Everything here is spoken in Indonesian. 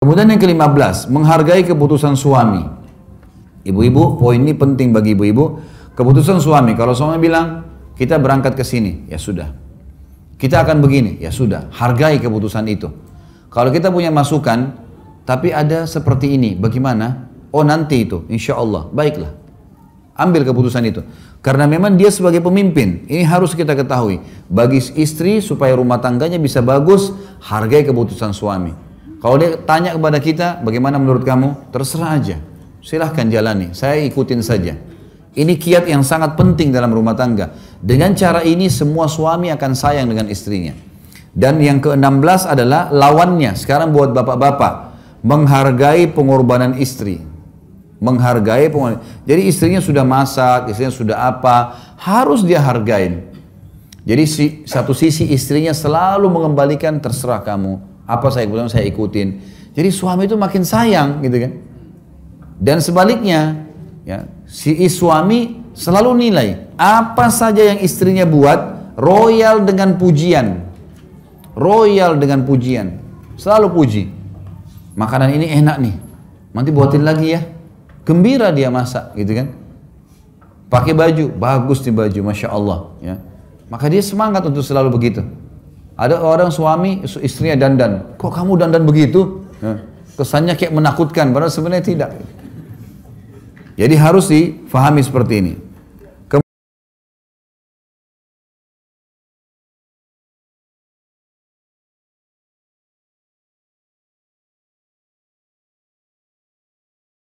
Kemudian yang ke-15, menghargai keputusan suami. Ibu-ibu, poin ini penting bagi ibu-ibu. Keputusan suami, kalau suami bilang, kita berangkat ke sini, ya sudah. Kita akan begini, ya sudah. Hargai keputusan itu. Kalau kita punya masukan, tapi ada seperti ini, bagaimana? Oh nanti itu, insya Allah, baiklah. Ambil keputusan itu. Karena memang dia sebagai pemimpin, ini harus kita ketahui. Bagi istri supaya rumah tangganya bisa bagus, hargai keputusan suami. Kalau dia tanya kepada kita, bagaimana menurut kamu? Terserah aja. Silahkan jalani, saya ikutin saja. Ini kiat yang sangat penting dalam rumah tangga. Dengan cara ini semua suami akan sayang dengan istrinya. Dan yang ke-16 adalah lawannya. Sekarang buat bapak-bapak. Menghargai pengorbanan istri. Menghargai pengorbanan. Jadi istrinya sudah masak, istrinya sudah apa. Harus dia hargain. Jadi si, satu sisi istrinya selalu mengembalikan terserah kamu. Apa saya ikutin, saya ikutin. Jadi suami itu makin sayang gitu kan. Dan sebaliknya, ya, si suami selalu nilai apa saja yang istrinya buat royal dengan pujian royal dengan pujian selalu puji makanan ini enak nih nanti buatin lagi ya gembira dia masak gitu kan? Pakai baju bagus nih baju masya Allah ya. Maka dia semangat untuk selalu begitu. Ada orang suami istrinya dandan. Kok kamu dandan begitu? Ya. kesannya kayak menakutkan padahal sebenarnya tidak. Jadi harus difahami seperti ini.